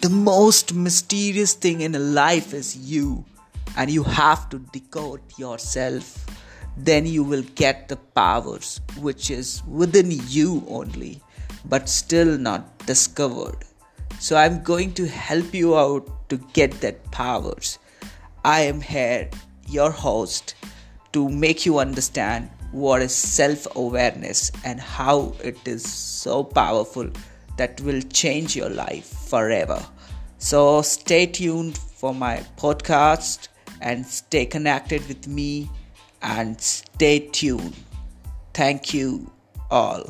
the most mysterious thing in life is you, and you have to decode yourself. Then you will get the powers which is within you only, but still not discovered. So, I'm going to help you out to get that powers. I am here, your host, to make you understand what is self awareness and how it is so powerful that will change your life forever. So stay tuned for my podcast and stay connected with me and stay tuned. Thank you all.